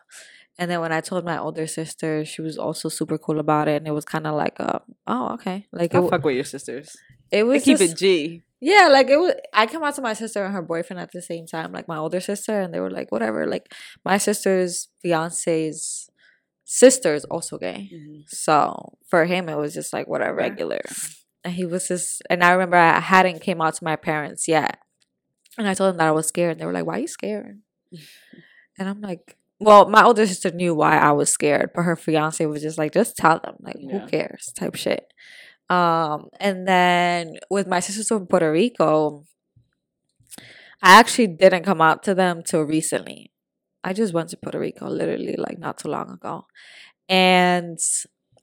And then when I told my older sister, she was also super cool about it, and it was kind of like, uh, oh, okay, like it, I w- fuck with your sisters. it They was keep just- it G. yeah, like it was. I came out to my sister and her boyfriend at the same time, like my older sister, and they were like, whatever. Like my sister's fiance's sister is also gay, so for him it was just like whatever. Regular. And he was just, and I remember I hadn't came out to my parents yet, and I told them that I was scared. And they were like, "Why are you scared?" and I'm like. Well, my older sister knew why I was scared, but her fiance was just like, just tell them, like, Yeah. who cares, type shit. Um, and then with my sisters from Puerto Rico, I actually didn't come out to them till recently. I just went to Puerto Rico literally like not too long ago. And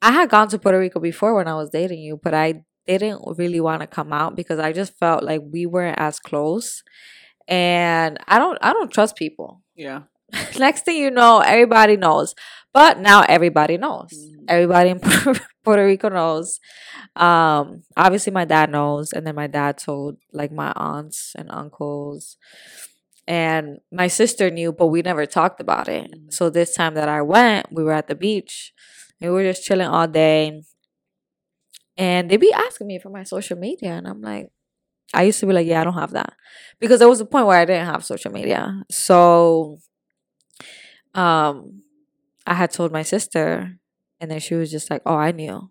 I had gone to Puerto Rico before when I was dating you, but I didn't really want to come out because I just felt like we weren't as close. And I don't I don't trust people. Yeah. Next thing you know, everybody knows. But now everybody knows. Mhm. Everybody in Puerto Rico knows. Um, obviously my dad knows, and then my dad told like my aunts and uncles. And my sister knew, but we never talked about it. Mhm. So this time that I went, we were at the beach and we were just chilling all day. And they be asking me for my social media, and I'm like, I used to be like, yeah, I don't have that. Because there was a point where I didn't have social media. So um I had told my sister and then she was just like, Oh, I knew.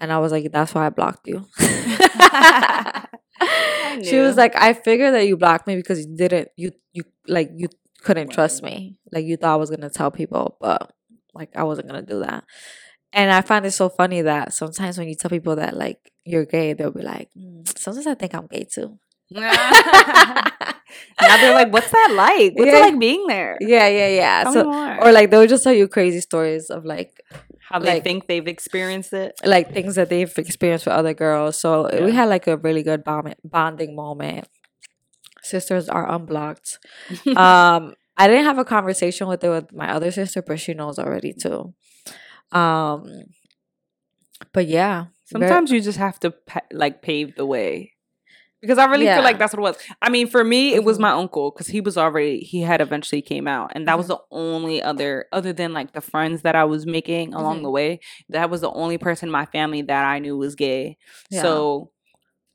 And I was like, That's why I blocked you. she was like, I figured that you blocked me because you didn't you you like you couldn't trust me. Like you thought I was gonna tell people, but like I wasn't gonna do that. And I find it so funny that sometimes when you tell people that like you're gay, they'll be like, "Mm, sometimes I think I'm gay too. now they're like, "What's that like? What's Yeah. it like being there?" yeah, yeah, yeah. Tell so or like they'll just tell you crazy stories of like how they like- think they've experienced it. like things that they've experienced with other girls. So we had like a really good bond- bonding moment. Sisters are unblocked. um, I didn't have a conversation with it with my other sister, but she knows already too. Um, but yeah, very- Sometimes you just have to like pave the way. Because I really Yeah. feel like that's what it was. I mean, for me, it was Mhm. my uncle because he was already he had eventually came out, and that was Mhm. the only other other than like the friends that I was making along Mhm. the way. That was the only person in my family that I knew was gay. Yeah. So,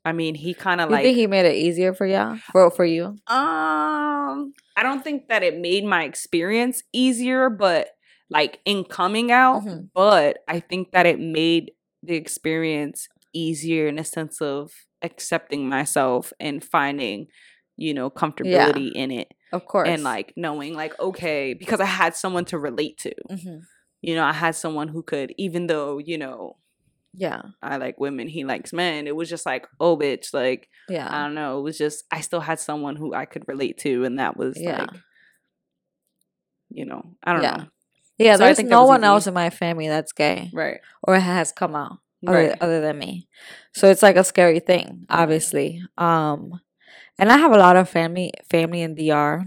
I mean, he kind of you like think he made it easier for y'all For for you? um, I don't think that it made my experience easier, but like in coming out, Mhm. but I think that it made the experience easier in a sense of accepting myself and finding, you know, comfortability in it Of course. and like knowing like okay, because I had someone to relate to. Mhm. You know, I had someone who could even though, you know, Yeah. I like women, he likes men. It was just like, oh, bitch, like yeah I don't know. It was just I still had someone who I could relate to, and that was Yeah. like, you know, I don't Yeah. know, Yeah. So There's no one easy. else in my family that's gay right, or has come out right, other than me. So it's like a scary thing, obviously. Um, and I have a lot of family family in DR.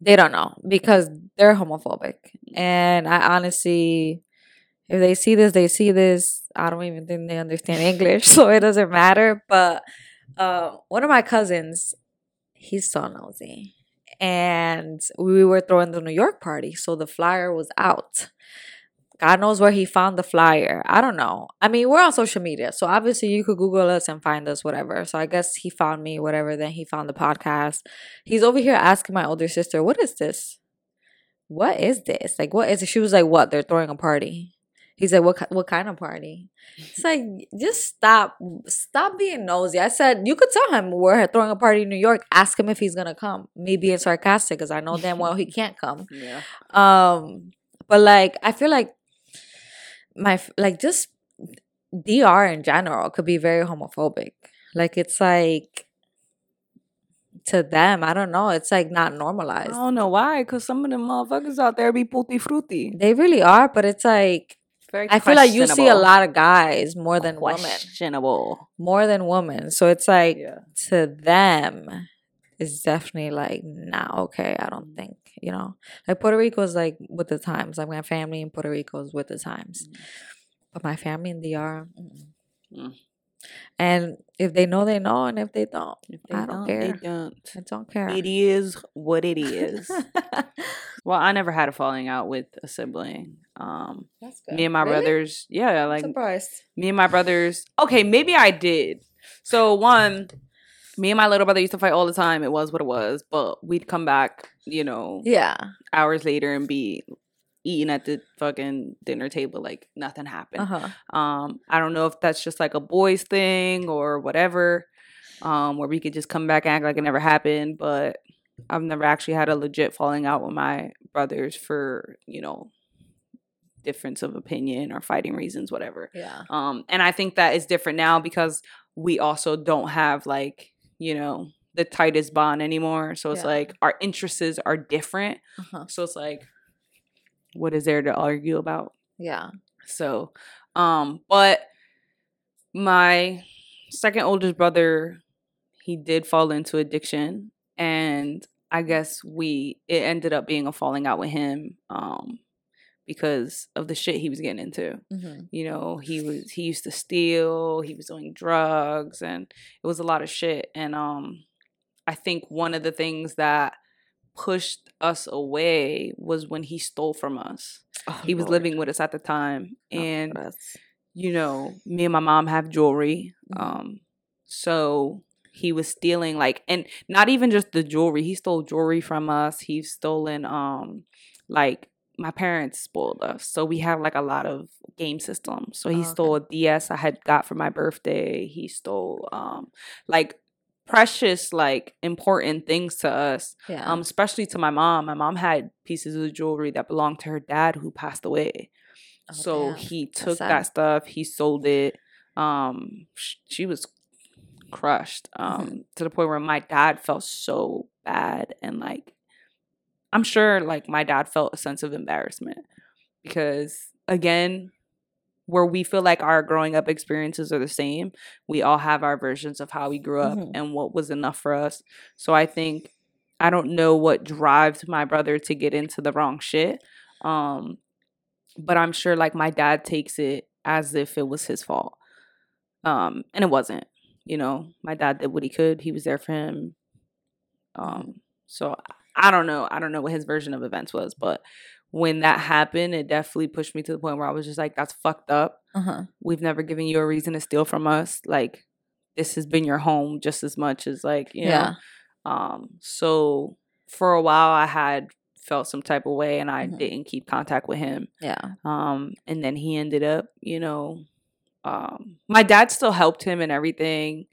They don't know because they're homophobic, and I honestly, if they see this, they see this. I don't even think they understand English, so it doesn't matter. But uh, one of my cousins, he's so nosy, and we were throwing the New York party, so the flyer was out. God knows where he found the flyer. I don't know. I mean, we're on social media, so obviously you could Google us and find us, whatever. So I guess he found me, whatever. Then he found the podcast. He's over here asking my older sister, "What is this? What is this? Like, what is it?" She was like, "What? They're throwing a party." He's like, "What? What kind of party?" It's like, just stop, stop being nosy. I said you could tell him we're throwing a party in New York. Ask him if he's gonna come. Me being sarcastic because I know damn well he can't come. yeah, Um, but like I feel like my like just DR in general could be very homophobic. Like it's like to them, I don't know. It's like not normalized I don't know why, because some of the motherfuckers out there be puti frutti. They really are, but it's like Very I feel like you see a lot of guys more than women, questionable. more than women. So it's like Yeah, to them, it's definitely like not okay. I don't think you know, like Puerto Rico is like with the times. Like my family in Puerto Rico is with the times, but my family in DR. Mm. And if they know, they know, and if they don't, if I don't care. They don't. I don't care. It is what it is. well, I never had a falling out with a sibling. Um, That's me and my brothers, yeah, like surprised. me and my brothers. Okay, maybe I did. So one, me and my little brother used to fight all the time. It was what it was, but we'd come back, you know, Yeah, hours later and be eating at the fucking dinner table like nothing happened. uh huh. Um, I don't know if that's just like a boys thing or whatever, um, where we could just come back and act like it never happened. But I've never actually had a legit falling out with my brothers for you know difference of opinion or fighting reasons, whatever. Yeah, Um, and I think that is different now because we also don't have like you know the tightest bond anymore. So it's Yeah. like our interests are different. uh huh. So it's like, what is there to argue about? Yeah, So, um, but my second oldest brother, he did fall into addiction, and I guess we it ended up being a falling out with him, um, because of the shit he was getting into. mm-hmm. You know, he was he used to steal, he was doing drugs, and it was a lot of shit. And um, I think one of the things that pushed us away was when he stole from us he was living with us at the time Oh, and you know me and my mom have jewelry Mhm. um so he was stealing like and not even just the jewelry he stole jewelry from us he's stolen um like my parents spoiled us so we have like a lot of game systems so he Oh, okay. stole a ds i had got for my birthday he stole um like precious like important things to us yeah, um, especially to my mom. My mom had pieces of jewelry that belonged to her dad who passed away. Oh, so damn. he took that stuff, he sold it. Um, sh- she was crushed um, Mhm. to the point where my dad felt so bad and like I'm sure like my dad felt a sense of embarrassment because again where we feel like our growing up experiences are the same we all have our versions of how we grew up Mhm. and what was enough for us so i think i don't know what drives my brother to get into the wrong shit um but i'm sure like my dad takes it as if it was his fault um and it wasn't you know my dad did what he could he was there for him um so i don't know i don't know what his version of events was but when that happened it definitely pushed me to the point where i was just like that's fucked up. Uh-huh. we've never given you a reason to steal from us. Like this has been your home just as much as like you know? Yeah, um so for a while i had felt some type of way and i Mhm. didn't keep contact with him. Yeah, um and then he ended up you know um my dad still helped him and everything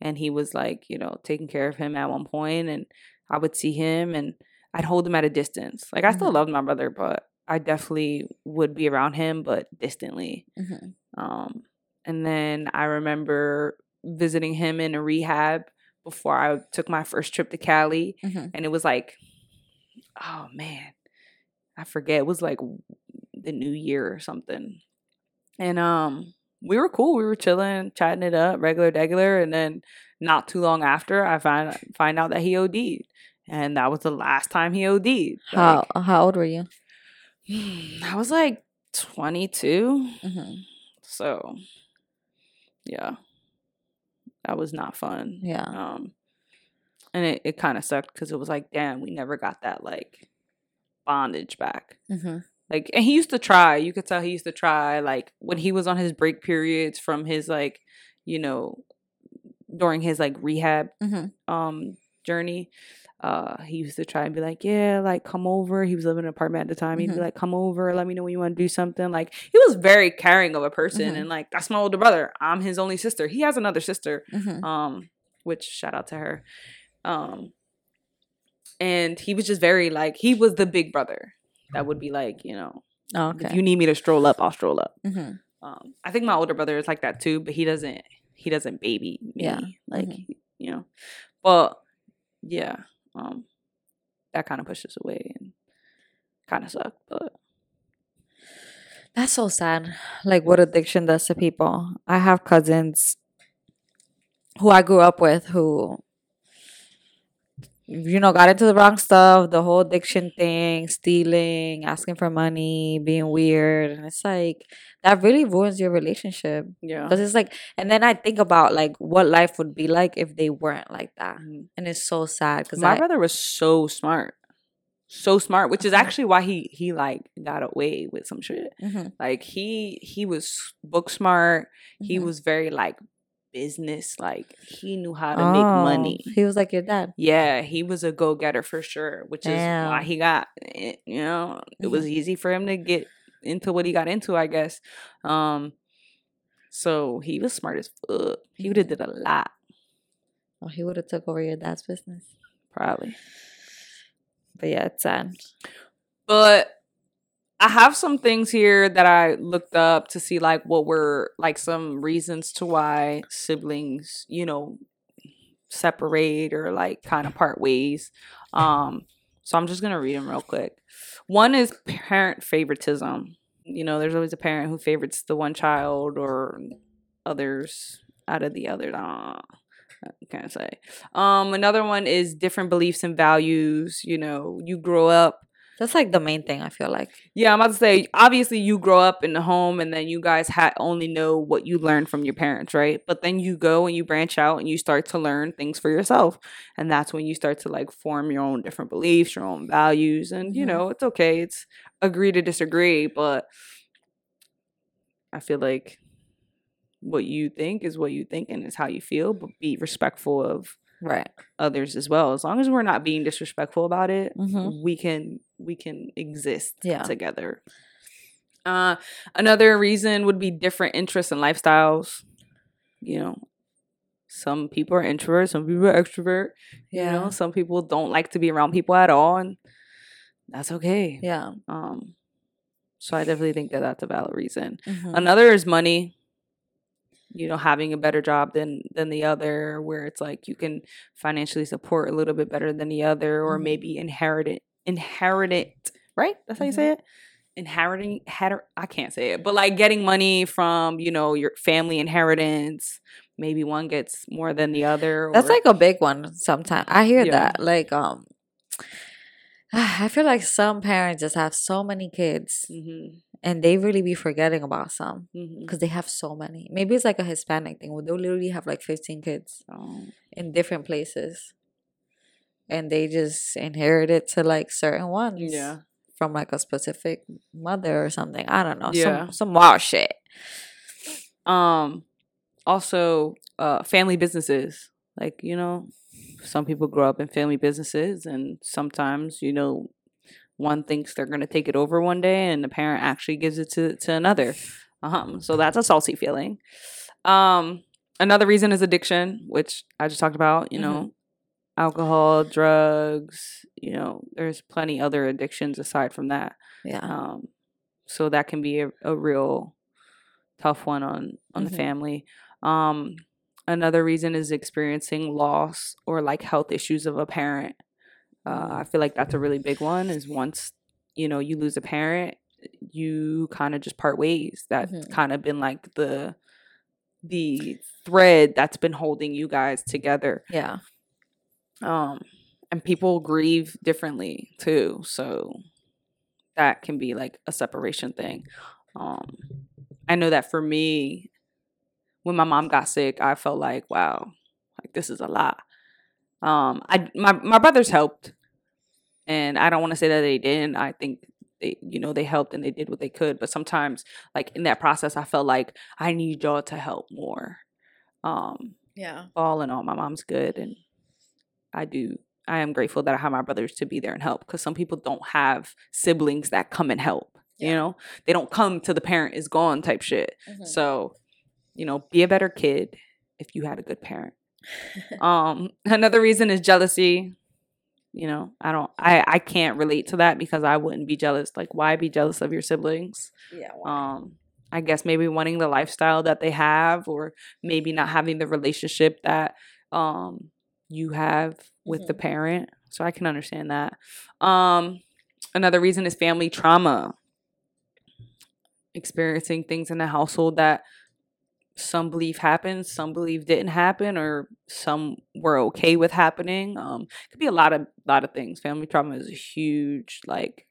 and he was like you know taking care of him at one point and i would see him and i'd hold him at a distance like i still Mhm. loved my brother but I definitely would be around him, but distantly. Mhm. Um, and then I remember visiting him in a rehab before I took my first trip to Cali, Mhm. and it was like, oh man, I forget. It was like the New Year or something, and um, we were cool. We were chilling, chatting it up, regular, regular, and then not too long after, I find find out that he OD'd, and that was the last time he OD'd. How how old were you? I was like twenty two. hmm So, yeah, that was not fun. Yeah. Um, and it, it kind of sucked because it was like, damn, we never got that like bondage back. hmm Like, and he used to try. You could tell he used to try. Like when he was on his break periods from his like, you know, during his like rehab hmm um journey. Uh, he used to try and be like, yeah, like come over. He was living in an apartment at the time. He'd be like, come over, let me know when you want to do something. Like he was very caring of a person, Mhm. and like that's my older brother. I'm his only sister. He has another sister, hmm um, which shout out to her. Um, and he was just very like he was the big brother that would be like, you know, Oh, if you need me to stroll up, I'll stroll up. hmm Um, I think my older brother is like that too, but he doesn't. He doesn't baby me. Yeah. Like Mhm. you know, but yeah, um, that kind of pushes away and kind of sucked. But That's so sad. Like what addiction does to people. I have cousins who I grew up with who you know got into the wrong stuff, the whole addiction thing, stealing, asking for money, being weird, and it's like that really ruins your relationship. yeah, Because it's like and then I think about like what life would be like if they weren't like that. Mhm. And it's so sad cuz my I brother was so smart, so smart, which is actually why he he like got away with some shit. Mhm, Like he he was book smart. He mhm. was very like business. Like he knew how to make Oh, money. He was like your dad. Yeah, he was a go getter for sure, which is why he got it. You know, it was easy for him to get into what he got into, I guess. Um, so he was smart as fuck. He would have did a lot, Oh, he would have took over your dad's business. probably. But yeah, it's sad. But I have some things here that I looked up to see like what were like some reasons to why siblings, you know, separate or like kind of part ways. Um so I'm just going to read them real quick. One is parent favoritism. You know, there's always a parent who favorites the one child or others out of the other. Uh, can't say. Um another one is different beliefs and values, you know, you grow up That's like the main thing I feel like. yeah, I'm about to say, obviously, you grow up in the home and then you guys ha- only know what you learned from your parents, right? But then you go and you branch out and you start to learn things for yourself. And that's when you start to like form your own different beliefs, your own values. And, you Mhm. know, it's okay. It's agree to disagree. But I feel like what you think is what you think and is how you feel, but be respectful of Right. others as well. As long as we're not being disrespectful about it, Mm-hmm. we can we can exist Yeah. together. Uh another reason would be different interests and lifestyles. You know, some people are introverts, some people are extrovert. You Yeah. know, some people don't like to be around people at all, and that's okay. Yeah. Um, so I definitely think that that's a valid reason. Mhm. Another is money. You know, having a better job than than the other, where it's like you can financially support a little bit better than the other, or Mhm. maybe inherit it, inherit it. Right? That's how you say it. Inheriting, hatter, I can't say it, but like getting money from you know your family inheritance. Maybe one gets more than the other. That's like a big one sometimes. I hear Yeah. that. Like, um, I feel like some parents just have so many kids Mhm, and they really be forgetting about some mhm. because they have so many. Maybe it's like a Hispanic thing where they'll literally have like 15 kids So, in different places and they just inherit it to like certain ones. yeah. From like a specific mother or something. I don't know. Yeah. Some, some wild shit. um also uh family businesses like you know some people grow up in family businesses and sometimes you know one thinks they're going to take it over one day and the parent actually gives it to to another um so that's a salty feeling um another reason is addiction which i just talked about you know alcohol, drugs. You know, there's plenty other addictions aside from that. Yeah. Um, so that can be a, a real tough one on on Mhm. the family. Um, another reason is experiencing loss or like health issues of a parent. Uh, I feel like that's a really big one. Is once you know you lose a parent, you kind of just part ways. That's Mhm. kind of been like the the thread that's been holding you guys together Yeah. Um and people grieve differently too so that can be like a separation thing. Um i know that for me when my mom got sick i felt like wow like this is a lot. Um i my, my brothers helped and i don't want to say that they didn't. I think they you know they helped and they did what they could but sometimes like in that process i felt like i need y'all to help more. Um Yeah. all in all, my mom's good, and I do. I am grateful that I have my brothers to be there and help because some people don't have siblings that come and help. You know, they don't come to the parent is gone type shit. Mhm. So, you know, be a better kid if you had a good parent. um, another reason is jealousy. You know, I don't. I I can't relate to that because I wouldn't be jealous. Like, why be jealous of your siblings? yeah. um i guess maybe wanting the lifestyle that they have or maybe not having the relationship that um you have with the parent so i can understand that. Um another reason is family trauma. Experiencing things in the household that some believe happened some believe didn't happen or some were okay with happening. Um it could be a lot of lot of things. Family trauma is a huge like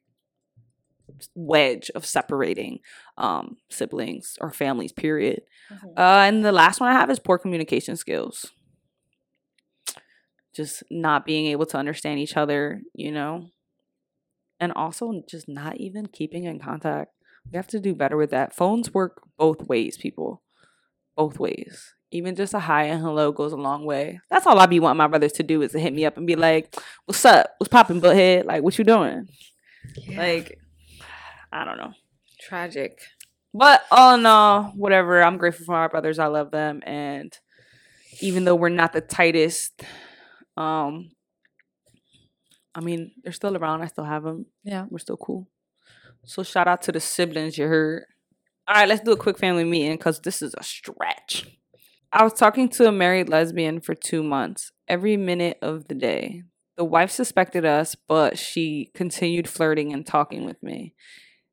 wedge of separating um siblings or families period. Mhm. uh and the last one i have is poor communication skills just not being able to understand each other you know? And also just not even keeping in contact. We have to do better with that. Phones work both ways people. Both ways. Even just a hi and hello goes a long way. That's all i be wanting my brothers to do is to hit me up and be like what's up? What's popping butthead? Like what you doing? Yeah. like i don't know. Tragic. but all in all, whatever. I'm grateful for my brothers. I love them, and even though we're not the tightest, um, I mean they're still around. I still have them. Yeah. We're still cool. So shout out to the siblings you heard. All right, let's do a quick family meeting because this is a stretch. I was talking to a married lesbian for two months, every minute of the day. The wife suspected us, but she continued flirting and talking with me.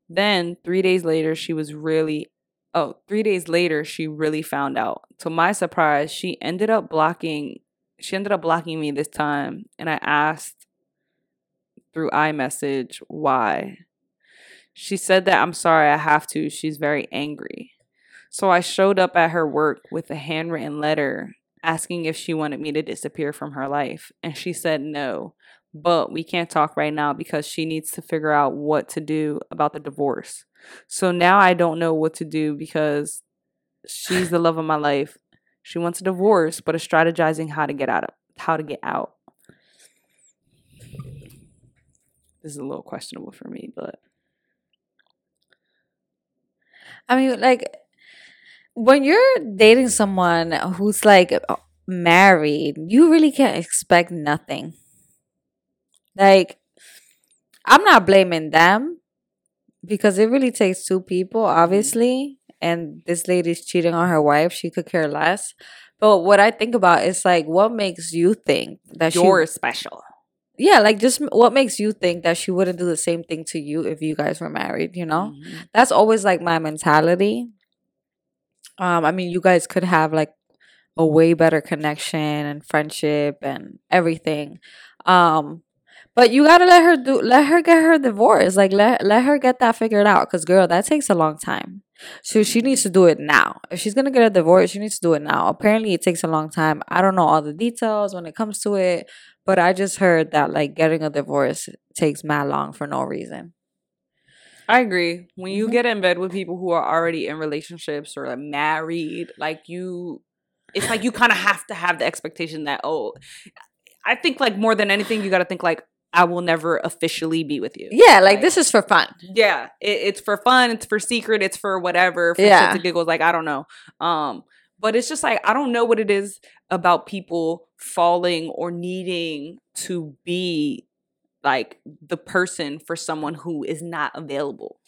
Then, three days later, she was really, oh, three days later, she really found out. To my surprise, she ended up blocking, she ended up blocking me this time. And I asked through iMessage why. She said that I'm sorry, I have to. She's very angry. So I showed up at her work with a handwritten letter asking if she wanted me to disappear from her life. And she said no, but we can't talk right now because she needs to figure out what to do about the divorce. So now I don't know what to do because she's the love of my life. She wants a divorce, but is strategizing how to get out of how to get out. This is a little questionable for me, but I mean, like when you're dating someone who's like uh, married, you really can't expect nothing. Like, I'm not blaming them because it really takes two people, obviously. And this lady's cheating on her wife. She could care less. But what I think about is like, what makes you think that you're special. yeah, like just what makes you think that she wouldn't do the same thing to you if you guys were married, you know? Mhm. That's always like my mentality. Um, I mean, you guys could have like a way better connection and friendship and everything. Um, but you gotta let her do let her get her divorce. Like let let her get that figured out. Cause girl, that takes a long time. So she needs to do it now. If she's gonna get a divorce, she needs to do it now. Apparently it takes a long time. I don't know all the details when it comes to it, but I just heard that like getting a divorce takes mad long for no reason. I agree. When you Mhm. get in bed with people who are already in relationships or like married, like you, it's like you kind of have to have the expectation that oh, I think like more than anything, you got to think like I will never officially be with you. Yeah, like this is for fun. Yeah, it, it's for fun. It's for secret. It's for whatever. For Yeah. shits giggles. Like I don't know. Um, But it's just like I don't know what it is about people falling or needing to be like the person for someone who is not available.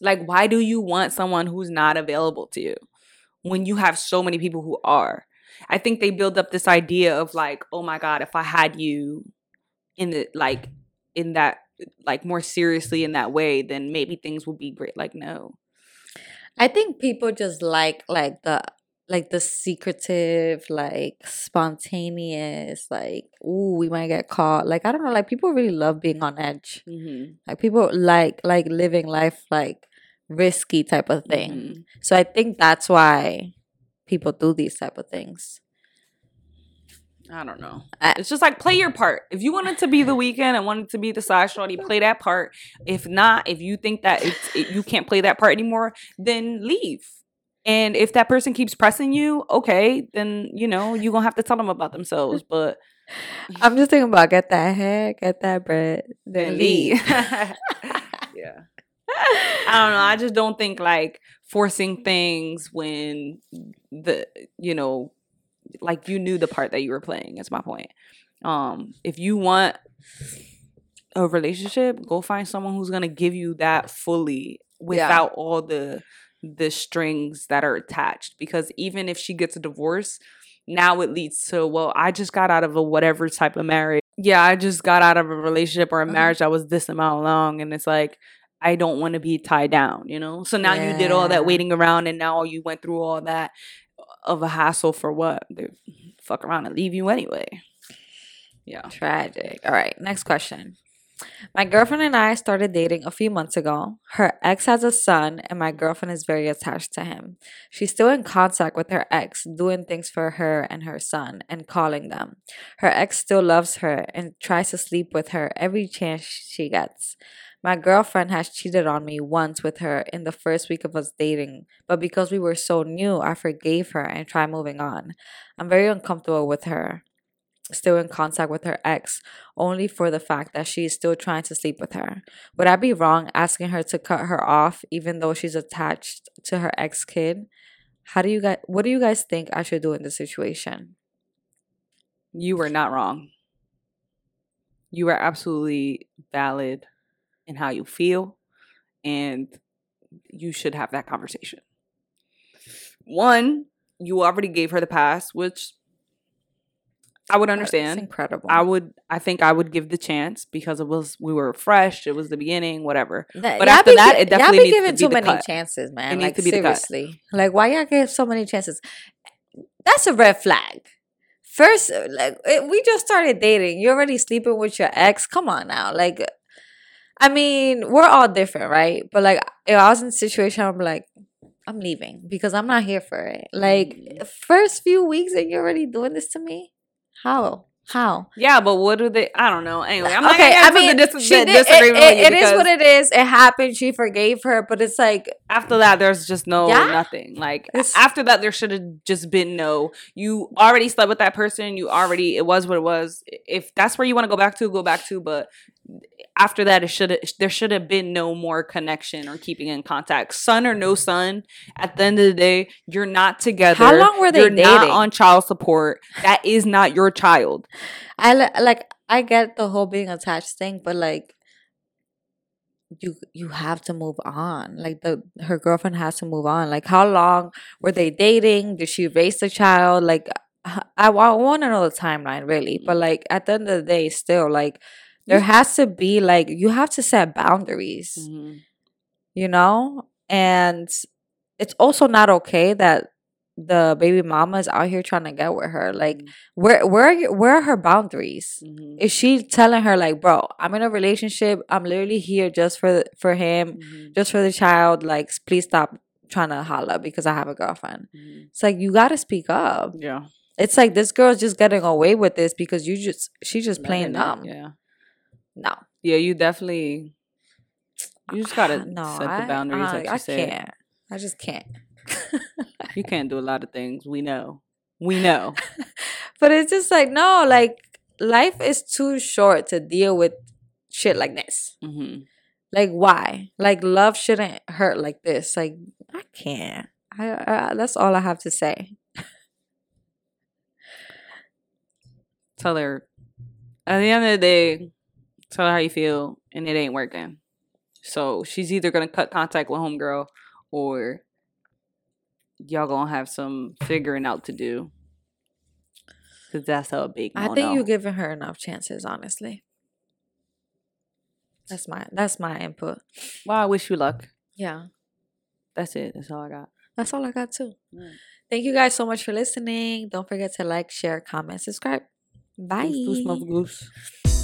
Like why do you want someone who's not available to you when you have so many people who are? I think they build up this idea of like, oh my god, if I had you in the like in that like more seriously in that way, then maybe things would be great. Like no. I think people just like like the like the secretive, like spontaneous, like ooh, we might get caught. Like I don't know, like people really love being on edge. Mm-hmm. Like people like like living life like risky type of thing. Mhm. So I think that's why people do these type of things. I don't know. I- it's just like play your part. If you wanted to be the weekend and wanted to be the side shorty, play that part. If not, if you think that it's it, you can't play that part anymore, then leave. And if that person keeps pressing you, okay, then you know you're gonna have to tell them about themselves. But I'm just thinking about get that hair, get that bread, then leave. yeah. I don't know. I just don't think like forcing things when the you know like you knew the part that you were playing is my point. Um if you want a relationship, go find someone who's to give you that fully without all the the strings that are attached because even if she gets a divorce, now it leads to well, I just got out of a whatever type of marriage. Yeah, I just got out of a relationship or a Mhm. marriage that was this amount long and it's like I don't want to be tied down, you know? So now you did all that waiting around and now you went through all that of a hassle for what? They fuck around and leave you anyway. Yeah. Tragic. All right, next question. My girlfriend and I started dating a few months ago. Her ex has a son, and my girlfriend is very attached to him. She's still in contact with her ex, doing things for her and her son, and calling them. Her ex still loves her and tries to sleep with her every chance she gets. My girlfriend has cheated on me once with her in the first week of us dating, but because we were so new, I forgave her and tried moving on. I'm very uncomfortable with her still in contact with her ex only for the fact that she is still trying to sleep with her. Would I be wrong asking her to cut her off even though she's attached to her ex kid? How do you guys what do you guys think I should do in this situation? You were not wrong. You are absolutely valid in how you feel, and you should have that conversation. One, you already gave her the pass, which I would understand. incredible. I would, I think I would give the chance because it was we were fresh. It was the beginning, whatever. That- But after be that, it definitely y'all be to giving be too many cut. chances, man. It needs like to be seriously, like why y'all give so many chances? That's a red flag. First, like it- we just started dating. You're already sleeping with your ex. Come on now, like. I mean, we're all different, right? But like, if I was in a situation, I'm like, I'm leaving because I'm not here for it. Like, Mm. first few weeks and you're already doing this to me? How? How? Yeah, but what do they? I don't know. Anyway, I'm okay, I mean, the dis- she did, disagreement with it, it is what it is. It happened. She forgave her, but it's like, after that there's just no Yeah? nothing like It's- after that there should have just been no you already slept with that person you already it was what it was if that's where you want to go back to go back to but after that it should have there should have been no more connection or keeping in contact son or no son at the end of the day you're not together How long were they you're not dating? on child support that is not your child I like I get the whole being attached thing, but like you you have to move on. Like the her girlfriend has to move on. Like how long were they dating? Did she raise the child? Like I want to know the timeline really, mm-hmm. but like at the end of the day, still like there has to be like you have to set boundaries. you know? And it's also not okay that the baby mama is out here trying to get with her. Like, Mhm. where where are you, where are her boundaries? Mhm. Is she telling her like, bro, I'm in a relationship. I'm literally here just for for him, Mhm. just for the child. Like, please stop trying to holla because I have a girlfriend. Mhm. It's like you got to speak up. yeah It's like this girl's just getting away with this because you just she's just playing dumb. yeah No, yeah you definitely you just gotta no, set the boundaries I, like you I said can't. I just can't. You can't do a lot of things. We know. We know. But it's just like no, like life is too short to deal with shit like this. hmm Like why? Like love shouldn't hurt like this. Like I can't. I, I, that's all I have to say. Tell her at the end of the day, tell her how you feel, and it ain't working. So she's either gonna cut contact with homegirl, or y'all gonna have some figuring out to do. Cause that's a big. I think you're giving her enough chances, honestly. That's my that's my input. Well, I wish you luck. Yeah. That's it. That's all I got. That's all I got too. Mm. Thank you guys so much for listening. Don't forget to like, share, comment, subscribe. Bye. Goose, goose, goose.